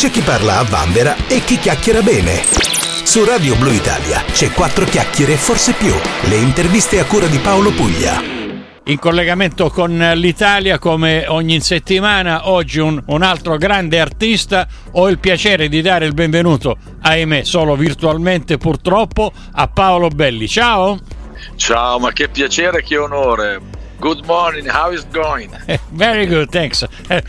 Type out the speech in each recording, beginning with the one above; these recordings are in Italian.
C'è chi parla a vanvera e chi chiacchiera bene. Su Radio Blue Italia c'è quattro chiacchiere e forse più. Le interviste a cura di Paolo Puglia. In collegamento con l'Italia, come ogni settimana, oggi un, un, altro grande artista. Ho il piacere di dare il benvenuto, ahimè, solo virtualmente purtroppo, a Paolo Belli. Ciao! Ciao, ma che piacere, che onore! Good morning, how is going? Very good, thanks. Eh,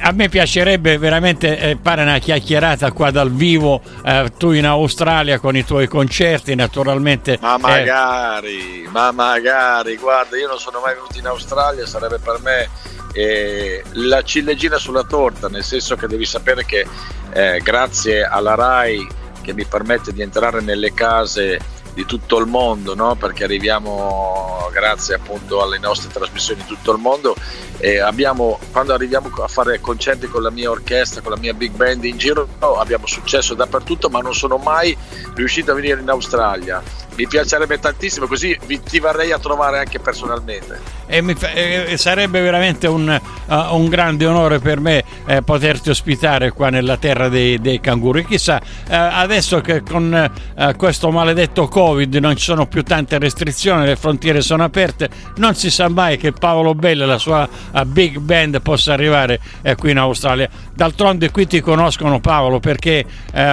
a me piacerebbe veramente eh, fare una chiacchierata qua dal vivo, eh, tu in Australia con i tuoi concerti, naturalmente. Ma magari, ma magari, guarda, io non sono mai venuto in Australia, sarebbe per me eh, la ciliegina sulla torta, nel senso che devi sapere che eh, grazie alla RAI che mi permette di entrare nelle case di tutto il mondo, no? perché arriviamo grazie appunto alle nostre trasmissioni in tutto il mondo e abbiamo, quando arriviamo a fare concerti con la mia orchestra, con la mia big band in giro, abbiamo successo dappertutto, ma non sono mai riuscito a venire in Australia mi piacerebbe tantissimo, così vi, ti varrei a trovare anche personalmente. E mi, eh, sarebbe veramente un, uh, un, grande onore per me eh, poterti ospitare qua nella terra dei, dei canguri. Chissà, eh, adesso che con eh, questo maledetto Covid non ci sono più tante restrizioni, le frontiere sono aperte, non si sa mai che Paolo Bella e la sua uh, big band possa arrivare eh, qui in Australia. D'altronde qui ti conoscono Paolo perché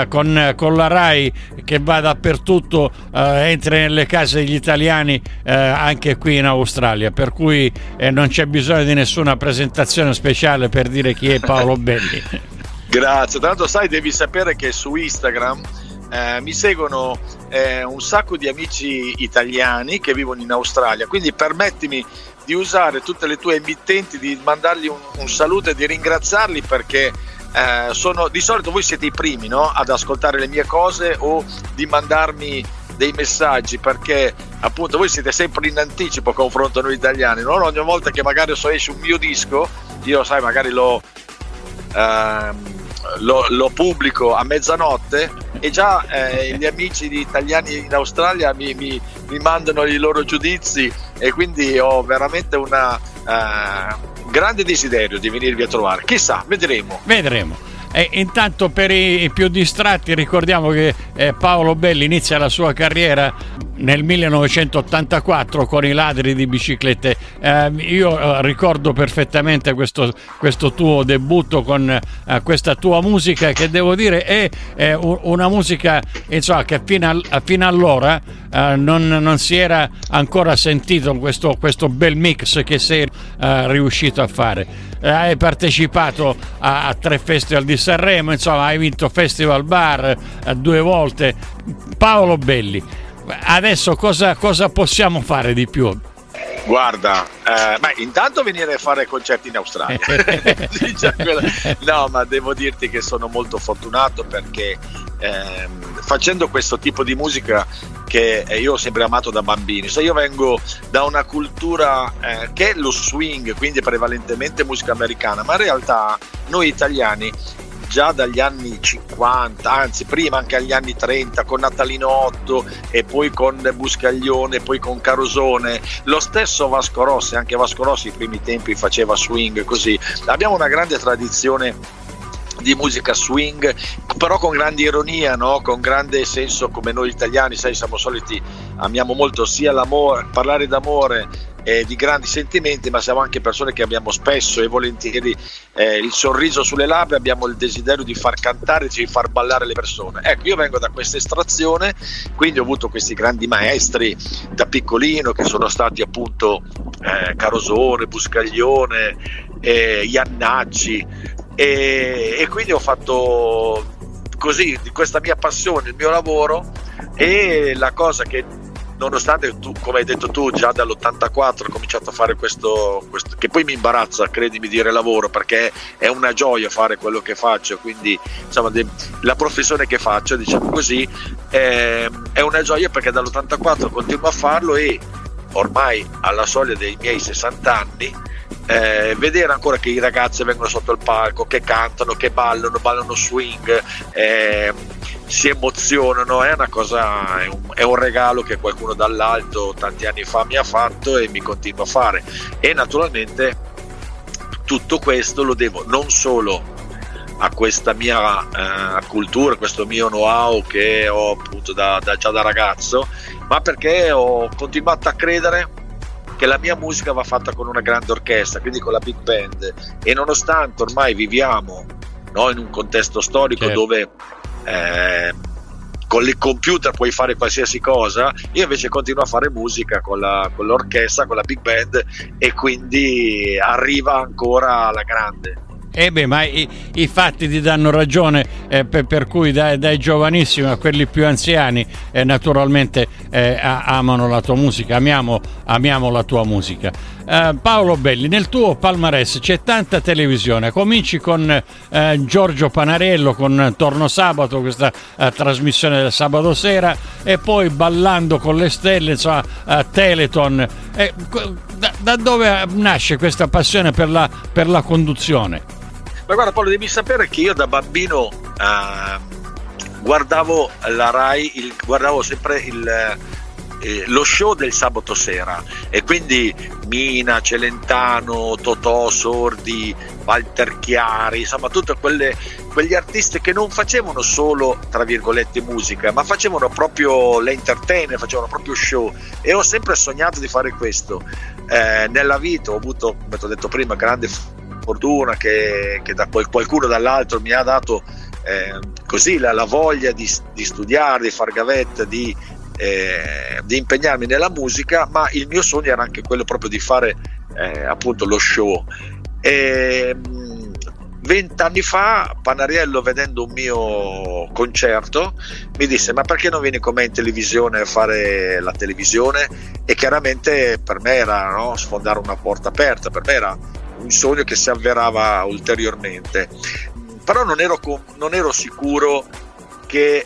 con, con, la RAI che va dappertutto entri nelle case degli italiani eh, anche qui in Australia, per cui eh, non c'è bisogno di nessuna presentazione speciale per dire chi è Paolo Belli. Grazie, tra l'altro sai, devi sapere che su Instagram eh, mi seguono eh, un sacco di amici italiani che vivono in Australia, quindi permettimi di usare tutte le tue emittenti, di mandargli un, un saluto e di ringraziarli perché eh, sono, di solito voi siete i primi no? ad ascoltare le mie cose o di mandarmi dei messaggi perché appunto voi siete sempre in anticipo confronto a noi italiani non ogni volta che magari esce un mio disco io sai magari lo, ehm, lo, lo pubblico a mezzanotte e già eh, gli amici italiani in Australia mi, mi, mi, mandano i loro giudizi e quindi ho veramente un eh, grande desiderio di venirvi a trovare. Chissà vedremo. Vedremo. E intanto per i più distratti ricordiamo che Paolo Belli inizia la sua carriera nel 1984 con i ladri di biciclette. Eh, io eh, ricordo perfettamente questo, questo, tuo debutto con eh, questa tua musica che devo dire è, è una musica insomma, che fino, a, fino allora eh, non, non, si era ancora sentito questo, questo bel mix che sei eh, riuscito a fare hai partecipato a, a, tre festival di Sanremo, insomma hai vinto Festival Bar eh, due volte. Paolo Belli, adesso cosa, cosa possiamo fare di più? Guarda, eh, beh, intanto venire a fare concerti in Australia. no, ma devo dirti che sono molto fortunato perché ehm, facendo questo tipo di musica che io ho sempre amato da bambini, se io vengo da una cultura eh, che è lo swing, quindi prevalentemente musica americana, ma in realtà noi italiani già dagli anni 50, anzi prima anche agli anni 30 con Natalino 8 e poi con Buscaglione, poi con Carosone, lo stesso Vasco Rossi, anche Vasco Rossi i primi tempi faceva swing così. Abbiamo una grande tradizione di musica swing, però con grande ironia, no? con grande senso come noi italiani, sai, siamo soliti, amiamo molto sia l'amore, parlare d'amore eh, di grandi sentimenti, ma siamo anche persone che abbiamo spesso e volentieri eh, il sorriso sulle labbra, abbiamo il desiderio di far cantare, di far ballare le persone. Ecco, io vengo da questa estrazione, quindi ho avuto questi grandi maestri da piccolino che sono stati appunto eh, Carosone, Buscaglione, eh, Iannacci e, e quindi ho fatto così di questa mia passione, il mio lavoro e la cosa che nonostante tu, come hai detto tu, già dall'84 ho cominciato a fare questo, questo, che poi mi imbarazza, credimi, dire lavoro, perché è una gioia fare quello che faccio, quindi insomma de, la professione che faccio, diciamo così, è, è una gioia perché dall'84 continuo a farlo e ormai alla soglia dei miei 60 anni eh, vedere ancora che i ragazzi vengono sotto il palco, che cantano, che ballano, ballano swing, eh, si emozionano, è una cosa, è un, è un, regalo che qualcuno dall'alto tanti anni fa mi ha fatto e mi continua a fare. E naturalmente tutto questo lo devo non solo a questa mia eh, cultura, questo mio know-how che ho appunto da, da, già da ragazzo, ma perché ho continuato a credere che la mia musica va fatta con una grande orchestra, quindi con la big band e nonostante ormai viviamo no, in un contesto storico certo. dove eh, con il computer puoi fare qualsiasi cosa, io invece continuo a fare musica con, la, con l'orchestra, con la big band e quindi arriva ancora alla grande. Eh beh, ma i, i, fatti ti danno ragione, eh, per, per, cui dai, dai, giovanissimi a quelli più anziani eh, naturalmente eh, amano la tua musica, amiamo, amiamo la tua musica. Eh, Paolo Belli, nel tuo palmarès c'è tanta televisione, cominci con eh, Giorgio Panarello con Torno Sabato, questa eh, trasmissione del sabato sera, e poi Ballando con le stelle, insomma, Teleton. Da, da, dove nasce questa passione per la, per la conduzione? Ma guarda Paolo, devi sapere che io da bambino uh, guardavo la Rai, il, guardavo sempre il, eh, lo show del sabato sera e quindi Mina, Celentano, Totò, Sordi, Walter Chiari, insomma tutti quegli artisti che non facevano solo tra virgolette musica, ma facevano proprio l'entertainer, facevano proprio show e ho sempre sognato di fare questo. Eh, nella vita ho avuto, come ti ho detto prima, grande fortuna che, che da qualcuno dall'altro mi ha dato eh, così la, la voglia di, di, studiare, di far gavetta, di, eh, di, impegnarmi nella musica, ma il mio sogno era anche quello proprio di fare eh, appunto lo show. E, Vent'anni fa Panariello vedendo un mio concerto mi disse ma perché non vieni con me in televisione a fare la televisione e chiaramente per me era no, sfondare una porta aperta, per me era un sogno che si avverava ulteriormente. Però non ero, non ero sicuro che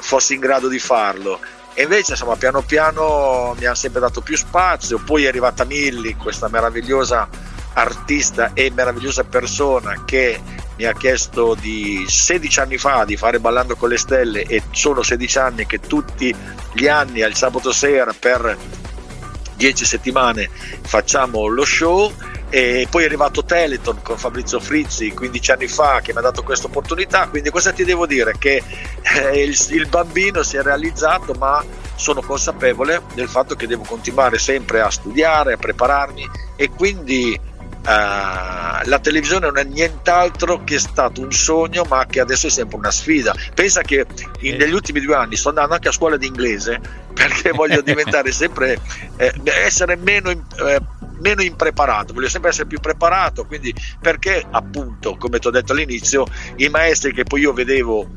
fossi in grado di farlo. E invece, insomma, piano piano mi hanno sempre dato più spazio. Poi è arrivata Milli, questa meravigliosa artista e meravigliosa persona che mi ha chiesto di 16 anni fa di fare Ballando con le Stelle e sono 16 anni che tutti gli anni al sabato sera per 10 settimane facciamo lo show e poi è arrivato Teleton con Fabrizio Frizzi 15 anni fa che mi ha dato questa opportunità. Quindi cosa ti devo dire? Che eh, il, il, bambino si è realizzato ma sono consapevole del fatto che devo continuare sempre a studiare a prepararmi. E quindi eh, la televisione non è nient'altro che stato un sogno ma che adesso è sempre una sfida. Pensa che in, negli ultimi due anni sto andando anche a scuola di inglese perché voglio diventare sempre eh, essere meno eh, meno impreparato, voglio sempre essere più preparato, quindi perché appunto, come ti ho detto all'inizio, i maestri che poi io vedevo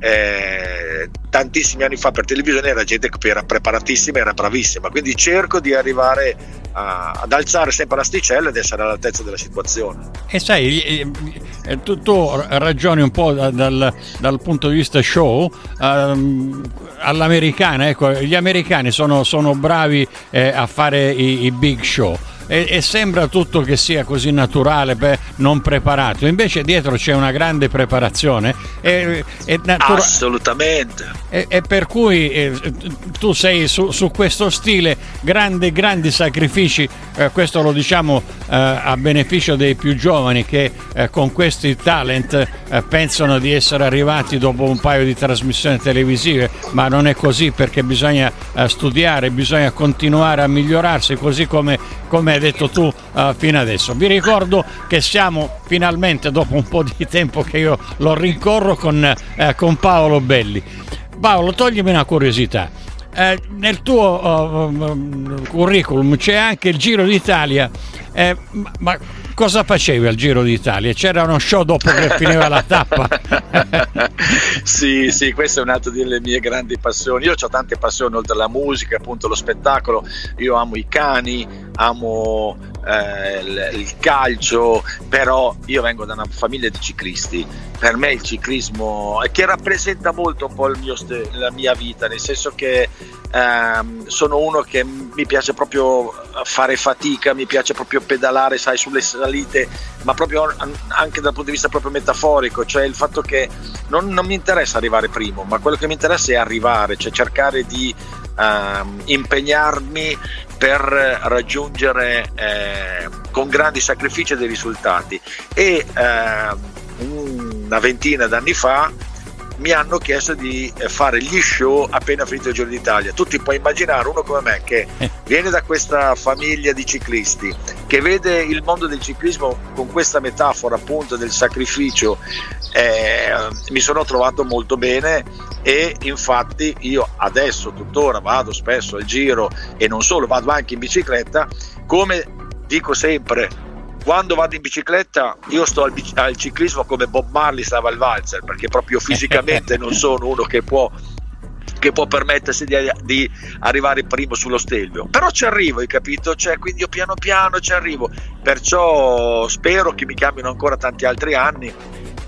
eh, tantissimi anni fa per televisione era gente che era preparatissima, era bravissima, quindi cerco di arrivare a, ad alzare sempre l'asticella ed essere all'altezza della situazione. E sai, eh, tu, tu ragioni un po' dal, dal, punto di vista show, um, all'americana, ecco, gli americani sono, sono bravi eh, a fare i, i big show e, e, sembra tutto che sia così naturale, beh, non preparato. Invece dietro c'è una grande preparazione. E, e natura- Assolutamente. E, per cui eh, tu sei su, su, questo stile, grandi, grandi sacrifici, eh, questo lo diciamo eh, a beneficio dei più giovani che eh, con questi talent eh, pensano di essere arrivati dopo un paio di trasmissioni televisive, ma non è così perché bisogna eh, studiare, bisogna continuare a migliorarsi, così come, come hai detto tu uh, fino adesso. Vi ricordo che siamo finalmente, dopo un po' di tempo che io lo rincorro, con, uh, con Paolo Belli. Paolo, toglimi una curiosità. Eh, nel tuo uh, curriculum c'è anche il Giro d'Italia, eh, ma cosa facevi al Giro d'Italia? C'era uno show dopo che finiva la tappa? sì, sì, questa è un'altra delle mie grandi passioni. Io ho tante passioni oltre alla musica, appunto lo spettacolo. Io amo i cani, amo eh, il, calcio, però io vengo da una famiglia di ciclisti. Per me il ciclismo, che rappresenta molto un po' mio, la mia vita, nel senso che ehm, sono uno che mi piace proprio fare fatica, mi piace proprio pedalare, sai, sulle salite, ma proprio anche dal punto di vista proprio metaforico, cioè il fatto che non, non mi interessa arrivare primo, ma quello che mi interessa è arrivare, cioè cercare di ehm, impegnarmi per raggiungere eh, con grandi sacrifici dei risultati e eh, un una ventina d'anni fa mi hanno chiesto di fare gli show appena finito il Giro d'Italia. Tu ti puoi immaginare uno come me che eh. viene da questa famiglia di ciclisti, che vede il mondo del ciclismo con questa metafora appunto del sacrificio, eh, mi sono trovato molto bene e infatti io adesso tuttora vado spesso al giro e non solo, vado anche in bicicletta, come dico sempre quando vado in bicicletta io sto al, al, ciclismo come Bob Marley stava al valzer perché proprio fisicamente non sono uno che può, che può permettersi di, di, arrivare primo sullo stelvio. Però ci arrivo hai capito? Cioè, quindi io piano piano ci arrivo. Perciò spero che mi cambino ancora tanti altri anni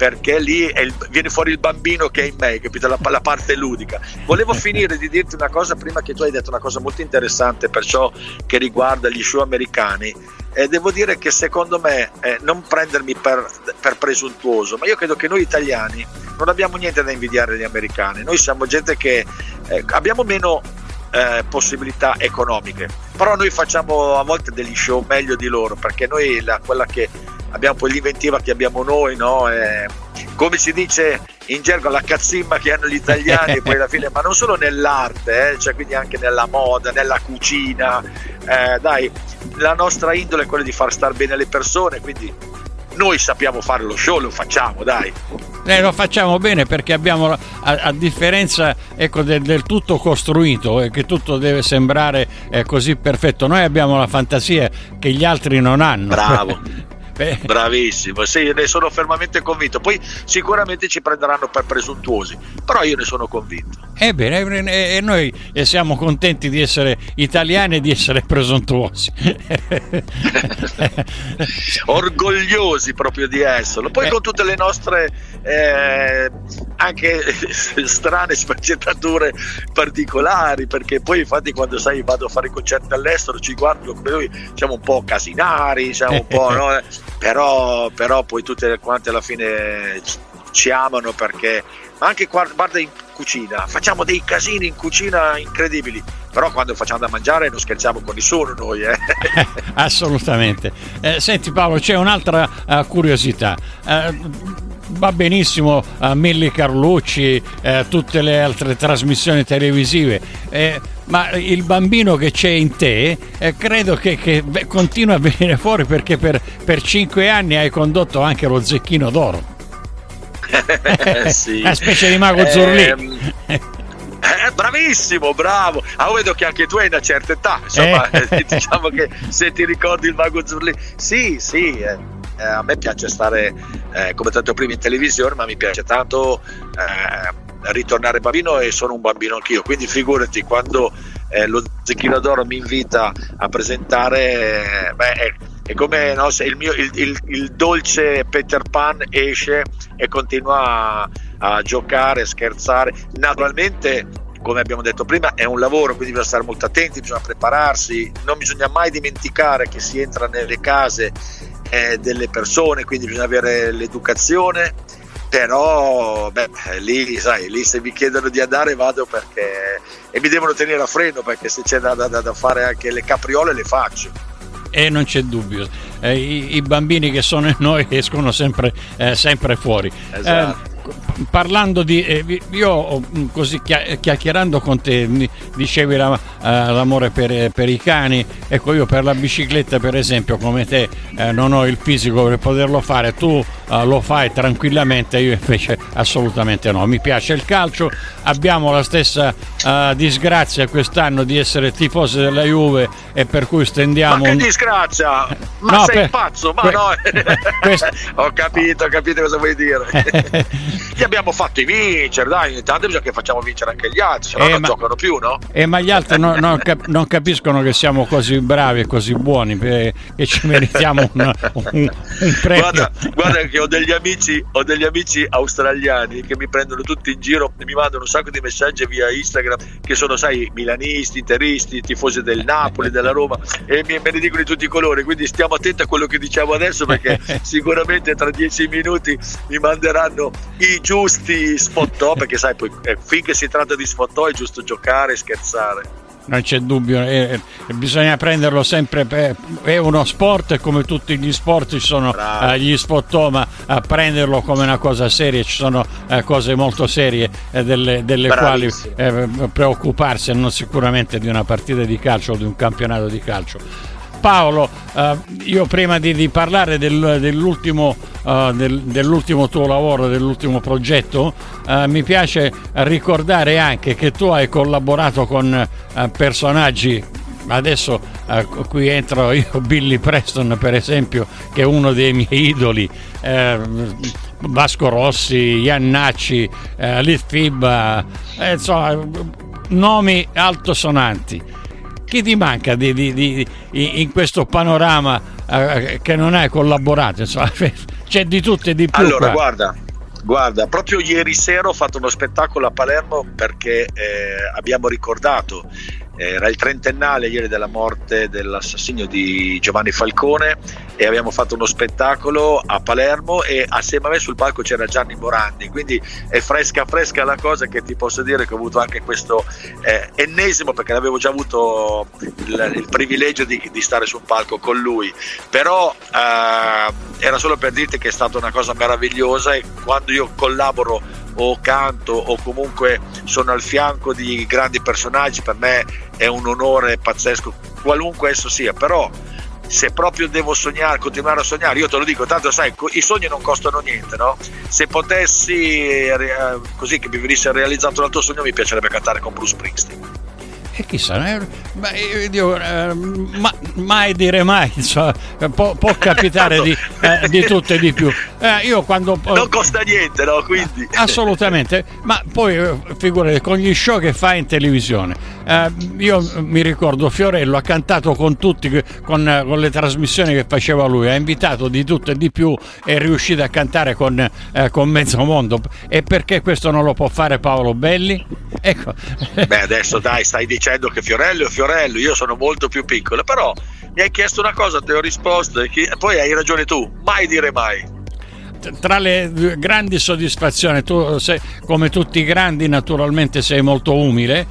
perché lì il, viene fuori il bambino che è in me, capito? La, la, parte ludica. Volevo finire di dirti una cosa prima che tu hai detto una cosa molto interessante per ciò che riguarda gli show americani eh, devo dire che secondo me, eh, non prendermi per, per, presuntuoso, ma io credo che noi italiani non abbiamo niente da invidiare agli americani, noi siamo gente che eh, abbiamo meno eh, possibilità economiche, però noi facciamo a volte degli show meglio di loro, perché noi la, quella che abbiamo poi l'inventiva che abbiamo noi, no? come si dice in gergo la cazzimma che hanno gli italiani poi alla fine ma non solo nell'arte eh, cioè quindi anche nella moda nella cucina eh, dai la nostra indole è quella di far star bene le persone quindi noi sappiamo fare lo show lo facciamo dai eh, lo facciamo bene perché abbiamo, a, a differenza ecco, del, del, tutto costruito, eh, che tutto deve sembrare eh, così perfetto, noi abbiamo la fantasia che gli altri non hanno. Bravo. Beh. Bravissimo, sì, ne sono fermamente convinto. Poi sicuramente ci prenderanno per presuntuosi, però io ne sono convinto. Ebbene, e noi siamo contenti di essere italiani e di essere presuntuosi. Orgogliosi proprio di esserlo. Poi eh. con tutte le nostre eh, anche strane sfaccettature particolari, perché poi infatti quando sai vado a fare i concerti all'estero ci guardano come noi siamo un po' casinari, siamo un po'... no? Però, però poi tutte quante alla fine ci amano perché ma anche guarda in cucina facciamo dei casini in cucina incredibili. Però quando facciamo da mangiare non scherziamo con nessuno noi eh. assolutamente. Eh, senti Paolo c'è un'altra uh, curiosità. Uh, va benissimo uh, Milli Carlucci tutte le altre trasmissioni televisive ma il bambino che c'è in te eh, credo che, che beh, continua a venire fuori perché per, per cinque anni hai condotto anche lo zecchino d'oro. sì. Una specie di mago Zurlì. Eh, bravissimo, bravo. Ah, vedo che anche tu hai una certa età. Insomma, eh. diciamo che se ti ricordi il mago Zurlì. Sì, sì. Eh, eh a me piace stare, eh, come detto prima, in televisione, ma mi piace tanto eh, ritornare bambino e sono un bambino anch'io, quindi figurati quando eh, lo Zecchino d'Oro mi invita a presentare, eh, beh, è, è, come no, il, mio, il, il, il, dolce Peter Pan esce e continua a, a giocare, a scherzare. Naturalmente come abbiamo detto prima, è un lavoro, quindi bisogna stare molto attenti, bisogna prepararsi, non bisogna mai dimenticare che si entra nelle case eh, delle persone, quindi bisogna avere l'educazione però beh, lì, sai, lì se mi chiedono di andare vado perché e mi devono tenere a freno perché se c'è da, da, da fare anche le capriole le faccio e non c'è dubbio eh, i, i, bambini che sono in noi escono sempre, eh, sempre fuori esatto. eh, parlando di eh, io mm, così chiacchierando con te dicevi la, l'amore per, per, i cani. Ecco io per la bicicletta per esempio come te eh, non ho il fisico per poterlo fare tu lo fai tranquillamente io invece assolutamente no. Mi piace il calcio abbiamo la stessa disgrazia quest'anno di essere tifosi della Juve e per cui stendiamo ma che disgrazia! Ma no, sei per... pazzo ma que... no. questo... ho capito ho capito cosa vuoi dire. Ti abbiamo fatto vincere, dai, intanto bisogna che facciamo vincere anche gli altri, se no eh, non ma, giocano più, no? Eh, ma gli altri no, no, cap- non capiscono che siamo così bravi e così buoni che ci meritiamo un, un, un premio. Guarda, guarda, che ho degli, amici, ho degli amici australiani che mi prendono tutti in giro e mi mandano un sacco di messaggi via Instagram che sono, sai, milanisti, interisti, tifosi del Napoli, della Roma e mi, me ne dicono di tutti i colori, quindi stiamo attenti a quello che diciamo adesso perché sicuramente tra dieci minuti mi manderanno i giusti sfottò, perché sai, poi, eh, finché si tratta di sfottò è giusto giocare e scherzare. Non c'è dubbio, eh, bisogna prenderlo sempre, per, è uno sport e come tutti gli sport ci sono eh, gli sfottò, ma a prenderlo come una cosa seria, ci sono eh, cose molto serie eh, delle, delle quali eh, preoccuparsi, non sicuramente di una partita di calcio o di un campionato di calcio. Paolo, eh, io prima di, di parlare del, dell'ultimo, uh, del, dell'ultimo, tuo lavoro, dell'ultimo progetto, uh, mi piace ricordare anche che tu hai collaborato con uh, personaggi adesso uh, qui entro io, Billy Preston per esempio, che è uno dei miei idoli, eh, Vasco Rossi, Iannacci, eh, Litfib, eh, insomma, nomi altosonanti. Chi ti manca di, di, di, in questo panorama eh, che non hai collaborato? Insomma, c'è di tutto e di più. Allora, qua. guarda, Guarda, proprio ieri sera ho fatto uno spettacolo a Palermo perché eh, abbiamo ricordato era il trentennale ieri della morte dell'assassinio di Giovanni Falcone e abbiamo fatto uno spettacolo a Palermo e assieme a me sul palco c'era Gianni Morandi, quindi è fresca fresca la cosa che ti posso dire che ho avuto anche questo eh, ennesimo perché l'avevo già avuto il, il privilegio di, di, stare sul palco con lui, però eh, era solo per dirti che è stata una cosa meravigliosa e quando io collaboro o canto o comunque sono al fianco di grandi personaggi, per me è un onore pazzesco, qualunque esso sia, però se proprio devo sognare, continuare a sognare, io te lo dico, tanto sai, i sogni non costano niente, no? Se potessi, eh, così che mi venisse realizzato il tuo sogno, mi piacerebbe cantare con Bruce Springsteen e chissà, eh, beh, io, eh, ma, mai dire mai, insomma, può, può capitare di, eh, di, tutto e di più. Eh, io quando, non costa niente, no? Quindi. Assolutamente, ma poi eh, figurate con gli show che fa in televisione. Eh, io mi ricordo Fiorello ha cantato con tutti, con, con, le trasmissioni che faceva lui, ha invitato di tutto e di più, è riuscito a cantare con, con mezzo mondo. E perché questo non lo può fare Paolo Belli? Ecco. Beh, adesso dai, stai dicendo dicendo che Fiorello è Fiorello, io sono molto più piccolo, però mi hai chiesto una cosa, ti ho risposto e poi hai ragione tu, mai dire mai. Tra le grandi soddisfazioni, tu sei, come tutti i grandi naturalmente sei molto umile,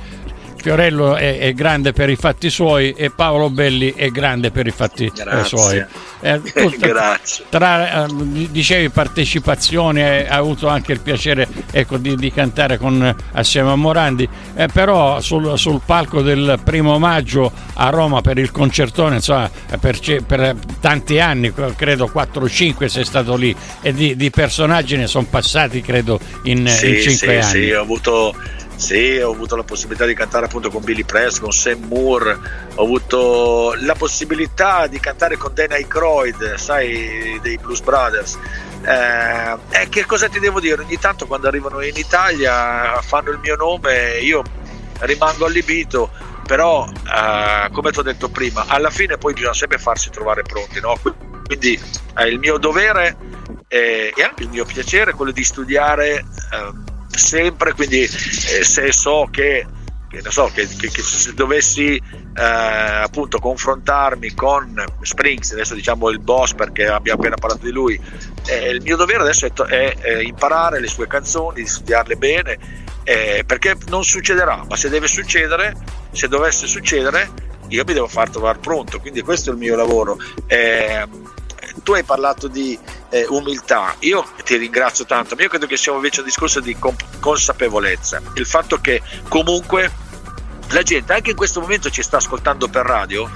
Fiorello è, è, grande per i fatti suoi e Paolo Belli è grande per i fatti eh, Grazie. suoi. Eh, tu, Grazie. Tra, eh, dicevi partecipazione, hai avuto anche il piacere ecco, di, di, cantare con, assieme a Morandi, eh, però sul, sul, palco del primo maggio a Roma per il concertone, insomma, per, per tanti anni, credo 4 o 5 sei stato lì e di, di personaggi ne sono passati credo in, sì, in 5 sì, anni. Sì, ho avuto sì, ho avuto la possibilità di cantare appunto con Billy Press, con Sam Moore, ho avuto la possibilità di cantare con Dan Aykroyd, sai, dei Blues Brothers. Eh, e che cosa ti devo dire? Ogni tanto quando arrivano in Italia fanno il mio nome, io rimango allibito, però eh, come ti ho detto prima, alla fine poi bisogna sempre farsi trovare pronti, no? Quindi eh, il mio dovere e anche il mio piacere quello di studiare ehm, sempre, quindi eh, se so che, che, so, che, che se dovessi eh, appunto confrontarmi con Springs, adesso diciamo il boss perché abbiamo appena parlato di lui, eh, il mio dovere adesso è, è, è, imparare le sue canzoni, studiarle bene, eh, perché non succederà, ma se deve succedere, se dovesse succedere, io mi devo far trovare pronto, quindi questo è il mio lavoro. Eh, tu hai parlato di eh, umiltà, io ti ringrazio tanto, ma io credo che sia invece un discorso di consapevolezza, il fatto che comunque la gente anche in questo momento ci sta ascoltando per radio,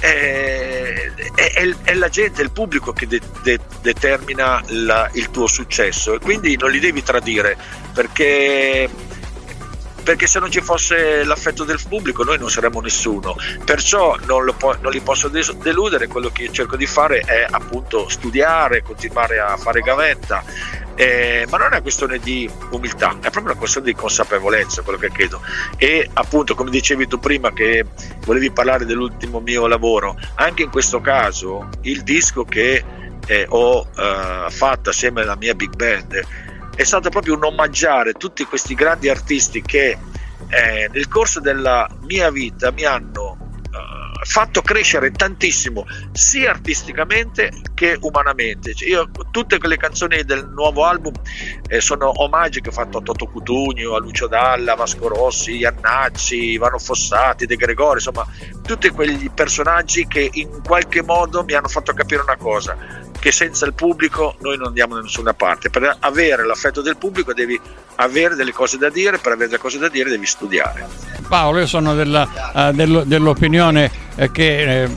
è, è, è, la gente, è il pubblico che de, de, determina la, il tuo successo. E quindi non li devi tradire perché perché se non ci fosse l'affetto del pubblico noi non saremmo nessuno. Perciò non, po- non li posso deludere, quello che cerco di fare è appunto studiare, continuare a fare gavetta, eh, ma non è una questione di umiltà, è proprio una questione di consapevolezza, quello che credo. E appunto, come dicevi tu prima, che volevi parlare dell'ultimo mio lavoro, anche in questo caso il disco che eh, ho eh, fatto assieme alla mia big band è stato proprio un omaggiare tutti questi grandi artisti che eh, nel corso della mia vita mi hanno fatto crescere tantissimo sia artisticamente che umanamente. Cioè io, tutte quelle canzoni del nuovo album eh, sono omaggi che ho fatto a Toto Cutugno, a Lucio Dalla, Vasco Rossi, Iannacci, Ivano Fossati, De Gregori, insomma tutti quegli personaggi che in qualche modo mi hanno fatto capire una cosa, che senza il pubblico noi non andiamo da nessuna parte. Per avere l'affetto del pubblico devi avere delle cose da dire, per avere delle cose da dire devi studiare. Paolo, io sono della, dello, dell'opinione eh, che eh,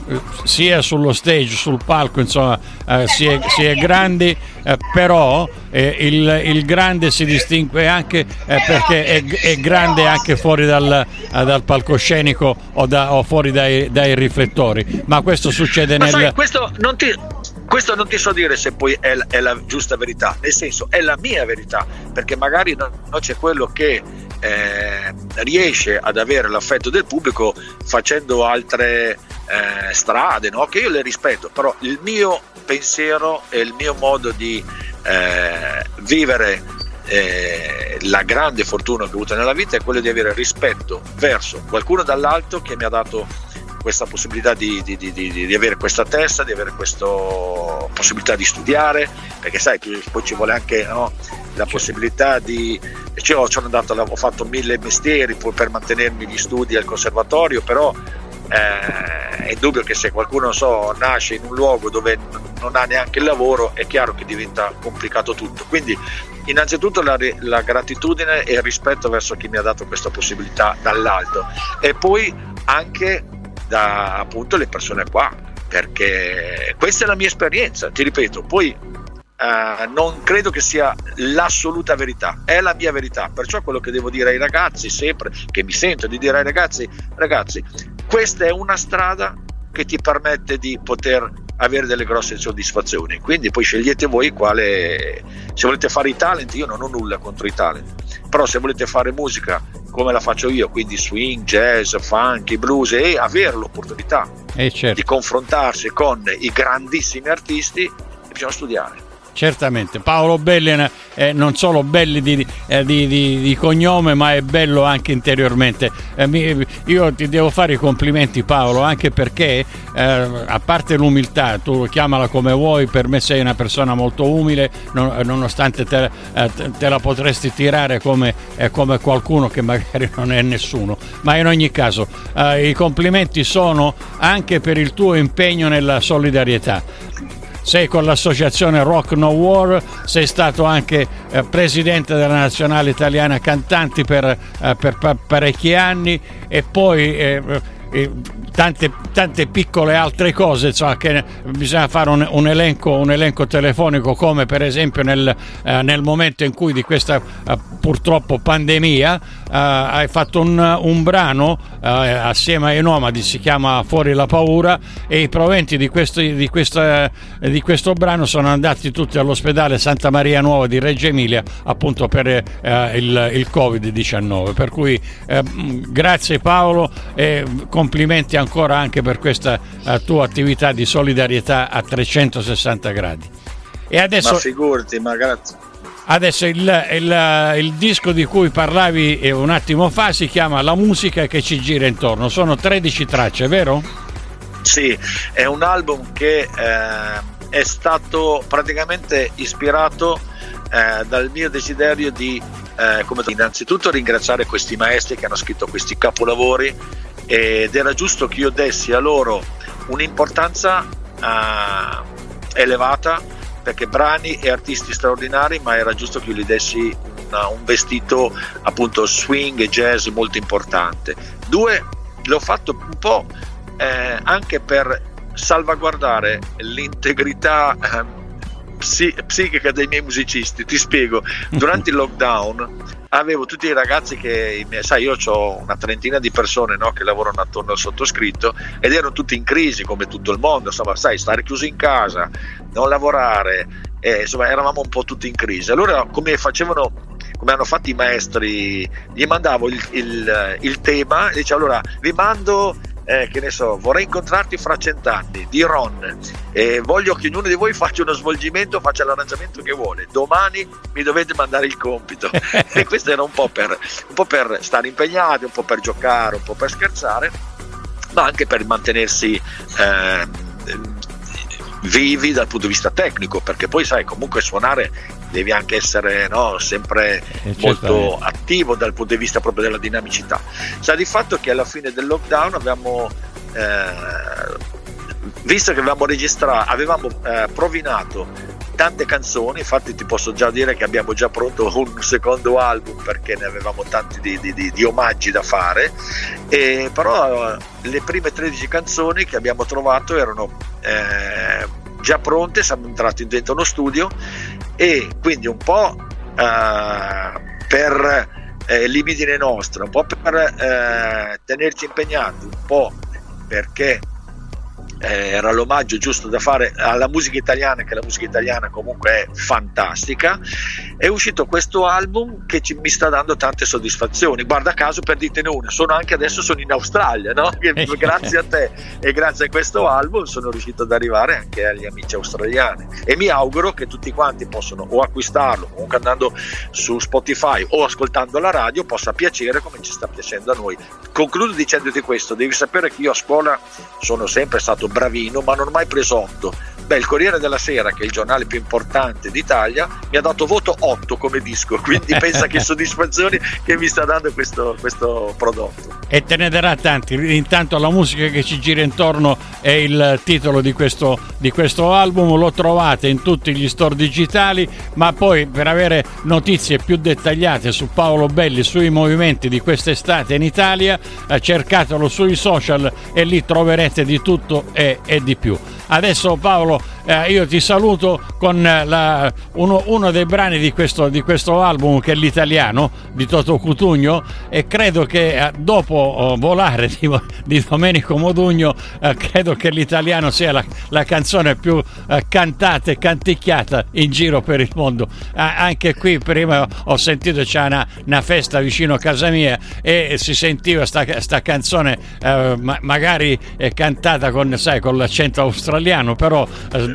sia sullo stage, sul palco, insomma, eh, si, è, si, è, grandi, eh, però eh, il, il, grande si distingue anche perché è, è, grande anche fuori dal, dal palcoscenico o, da, o fuori dai, dai, riflettori. Ma questo succede Ma nel... Sai, questo non ti questo non ti so dire se poi è, è, la giusta verità, nel senso è la mia verità, perché magari no, no c'è quello che eh, riesce ad avere l'affetto del pubblico facendo altre eh, strade, no? che io le rispetto, però il mio pensiero e il mio modo di eh, vivere eh, la grande fortuna che ho avuto nella vita è quello di avere rispetto verso qualcuno dall'alto che mi ha dato questa possibilità di, di, di, di, avere questa testa, di avere questa possibilità di studiare, perché sai, poi ci vuole anche no, la possibilità di... Cioè, ho, andato, ho fatto mille mestieri per mantenermi gli studi al conservatorio, però eh, è dubbio che se qualcuno so, nasce in un luogo dove non ha neanche il lavoro, è chiaro che diventa complicato tutto. Quindi innanzitutto la, la gratitudine e il rispetto verso chi mi ha dato questa possibilità dall'alto e poi anche da appunto le persone qua, perché questa è la mia esperienza, ti ripeto, poi Uh, non credo che sia l'assoluta verità, è la mia verità. Perciò quello che devo dire ai ragazzi, sempre che mi sento di dire ai ragazzi, ragazzi, questa è una strada che ti permette di poter avere delle grosse soddisfazioni. Quindi poi scegliete voi quale. Se volete fare i talent, io non ho nulla contro i talent, però se volete fare musica come la faccio io, quindi swing, jazz, funky, blues e avere l'opportunità eh certo. di confrontarsi con i grandissimi artisti, bisogna studiare. Certamente, Paolo Belli è non solo belli di, eh, di, di, di, cognome, ma è bello anche interiormente. Eh, io ti devo fare i complimenti, Paolo, anche perché, eh, a parte l'umiltà, tu chiamala come vuoi, per me sei una persona molto umile, non, nonostante te, te, la potresti tirare come, come, qualcuno che magari non è nessuno. Ma in ogni caso, i complimenti sono anche per il tuo impegno nella solidarietà sei con l'associazione Rock No War, sei stato anche eh, presidente della nazionale italiana cantanti per, eh, per parecchi anni e poi eh, eh tante, tante, piccole altre cose, insomma, che bisogna fare un, un, elenco, un elenco, telefonico come per esempio nel, eh, nel momento in cui di questa eh, purtroppo pandemia eh, hai fatto un, un brano eh, assieme ai Nomadi, si chiama Fuori la paura e i proventi di questo, di, questa, di questo brano sono andati tutti all'ospedale Santa Maria Nuova di Reggio Emilia appunto per eh, il, il Covid-19. Per cui eh, grazie Paolo e complimenti ancora anche per questa tua attività di solidarietà a 360 gradi. E adesso, ma figurati, ma grazie. Adesso il, il, il, disco di cui parlavi eh, un attimo fa si chiama La musica che ci gira intorno, sono 13 tracce, vero? Sì, è un album che eh, è stato praticamente ispirato eh, dal mio desiderio di eh, come, innanzitutto ringraziare questi maestri che hanno scritto questi capolavori ed era giusto che io dessi a loro un'importanza uh, elevata perché brani e artisti straordinari ma era giusto che io gli dessi una, un vestito appunto swing e jazz molto importante. Due l'ho fatto un po' eh, anche per salvaguardare l'integrità eh, psichica dei miei musicisti. Ti spiego. Durante il lockdown avevo tutti i ragazzi che, sai, io ho una trentina di persone no, che lavorano attorno al sottoscritto ed erano tutti in crisi come tutto il mondo, insomma, sai, stare chiusi in casa, non lavorare, eh, insomma, eravamo un po' tutti in crisi. Allora, come facevano come hanno fatto i maestri, gli mandavo il, il, il tema e dicevo allora vi mando eh, che ne so, vorrei incontrarti fra cent'anni di Ron e voglio che ognuno di voi faccia uno svolgimento, faccia l'arrangiamento che vuole. Domani mi dovete mandare il compito. e questo era un po, per, un po' per stare impegnati, un po' per giocare, un po' per scherzare. ma anche per mantenersi eh, vivi dal punto di vista tecnico, perché poi sai comunque suonare devi anche essere no, sempre eh, molto attivo dal punto di vista proprio della dinamicità. Sa di fatto che alla fine del lockdown abbiamo eh, visto che avevamo registrato, avevamo eh, provinato tante canzoni, infatti ti posso già dire che abbiamo già pronto un secondo album perché ne avevamo tanti di, di, di, di omaggi da fare, e, però le prime 13 canzoni che abbiamo trovato erano eh, già pronte, siamo entrati dentro uno studio e quindi un po' eh, per eh, libidine nostre, un po' per eh, tenerci impegnati, un po' perché eh, era l'omaggio giusto da fare alla musica italiana, che la musica italiana comunque è fantastica. È uscito questo album che ci, mi sta dando tante soddisfazioni. Guarda caso, per ditene una, sono anche adesso sono in Australia, no? grazie a te e grazie a questo album sono riuscito ad arrivare anche agli amici australiani. E mi auguro che tutti quanti possano o acquistarlo, o andando su Spotify o ascoltando la radio, possa piacere come ci sta piacendo a noi. Concludo dicendoti questo: devi sapere che io a scuola sono sempre stato bravino, ma non ho mai preso 8. Beh, il Corriere della Sera, che è il giornale più importante d'Italia, mi ha dato voto 8 come disco, quindi pensa che soddisfazioni che mi sta dando questo, questo prodotto. E te ne darà tanti. Intanto la musica che ci gira intorno è il titolo di questo, di questo album, lo trovate in tutti gli store digitali, ma poi per avere notizie più dettagliate su Paolo Belli, sui movimenti di quest'estate in Italia, eh, cercatelo sui social e lì troverete di tutto e, e di più. Adesso Paolo eh, io ti saluto con eh, la, uno, uno, dei brani di questo, di questo, album che è l'italiano di Toto Cutugno e credo che eh, dopo oh, Volare di, di, Domenico Modugno eh, credo che l'italiano sia la, la canzone più eh, cantata e canticchiata in giro per il mondo. anche qui prima ho sentito c'è una, una, festa vicino a casa mia e si sentiva sta, sta canzone eh, ma, magari cantata con, sai, con l'accento australiano però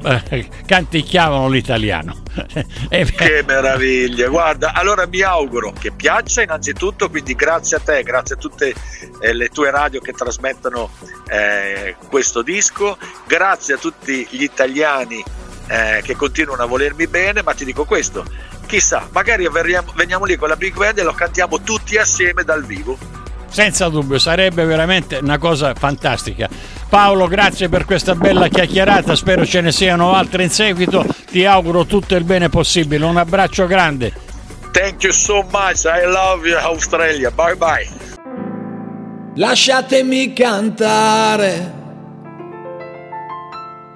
canticchiavano l'italiano. che meraviglia! Guarda, allora mi auguro che piaccia innanzitutto, quindi grazie a te, grazie a tutte eh, le tue radio che trasmettono eh, questo disco, grazie a tutti gli italiani eh, che continuano a volermi bene, ma ti dico questo, chissà, magari veniamo, veniamo lì con la big band e lo cantiamo tutti assieme dal vivo. Senza dubbio, sarebbe veramente una cosa fantastica. Paolo, grazie per questa bella chiacchierata, spero ce ne siano altre in seguito. Ti auguro tutto il bene possibile. Un abbraccio grande. Thank you so much. I love you Australia. Bye bye. Lasciatemi cantare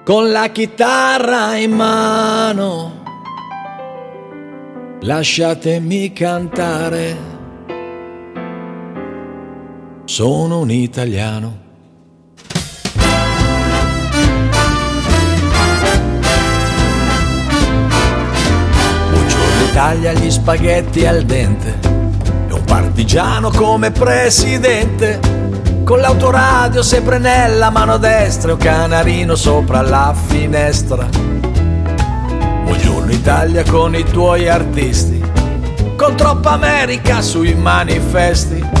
con la chitarra in mano. Lasciatemi cantare sono un italiano. Buongiorno Italia, gli spaghetti al dente e un partigiano come presidente. Con l'autoradio sempre nella mano destra e un canarino sopra la finestra. Buongiorno Italia con i tuoi artisti, con troppa America sui manifesti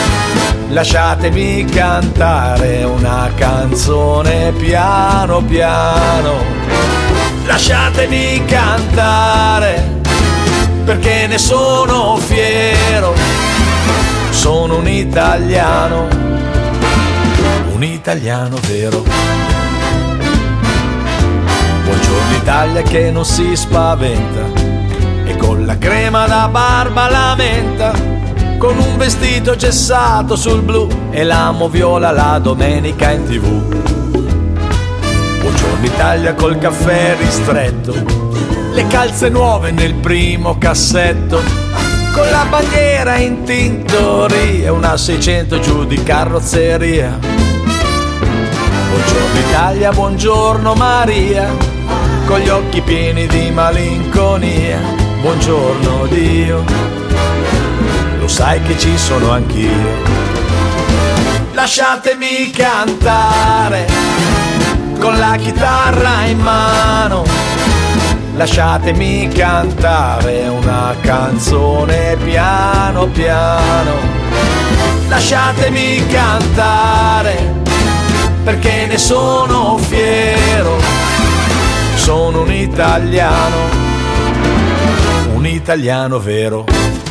Lasciatemi cantare una canzone piano piano. Lasciatemi cantare perché ne sono fiero. Sono un italiano, un italiano vero. Buongiorno Italia che non si spaventa e con la crema da barba lamenta con un vestito gessato sul blu e l'amo viola la domenica in tv. Buongiorno Italia col caffè ristretto, le calze nuove nel primo cassetto, con la bandiera in tintoria una 600 giù di carrozzeria. Buongiorno Italia, buongiorno Maria con gli occhi pieni di malinconia. Buongiorno Dio, sai che ci sono anch'io. Lasciatemi cantare con la chitarra in mano. Lasciatemi cantare una canzone piano piano. Lasciatemi cantare perché ne sono fiero. Sono un italiano, un italiano vero.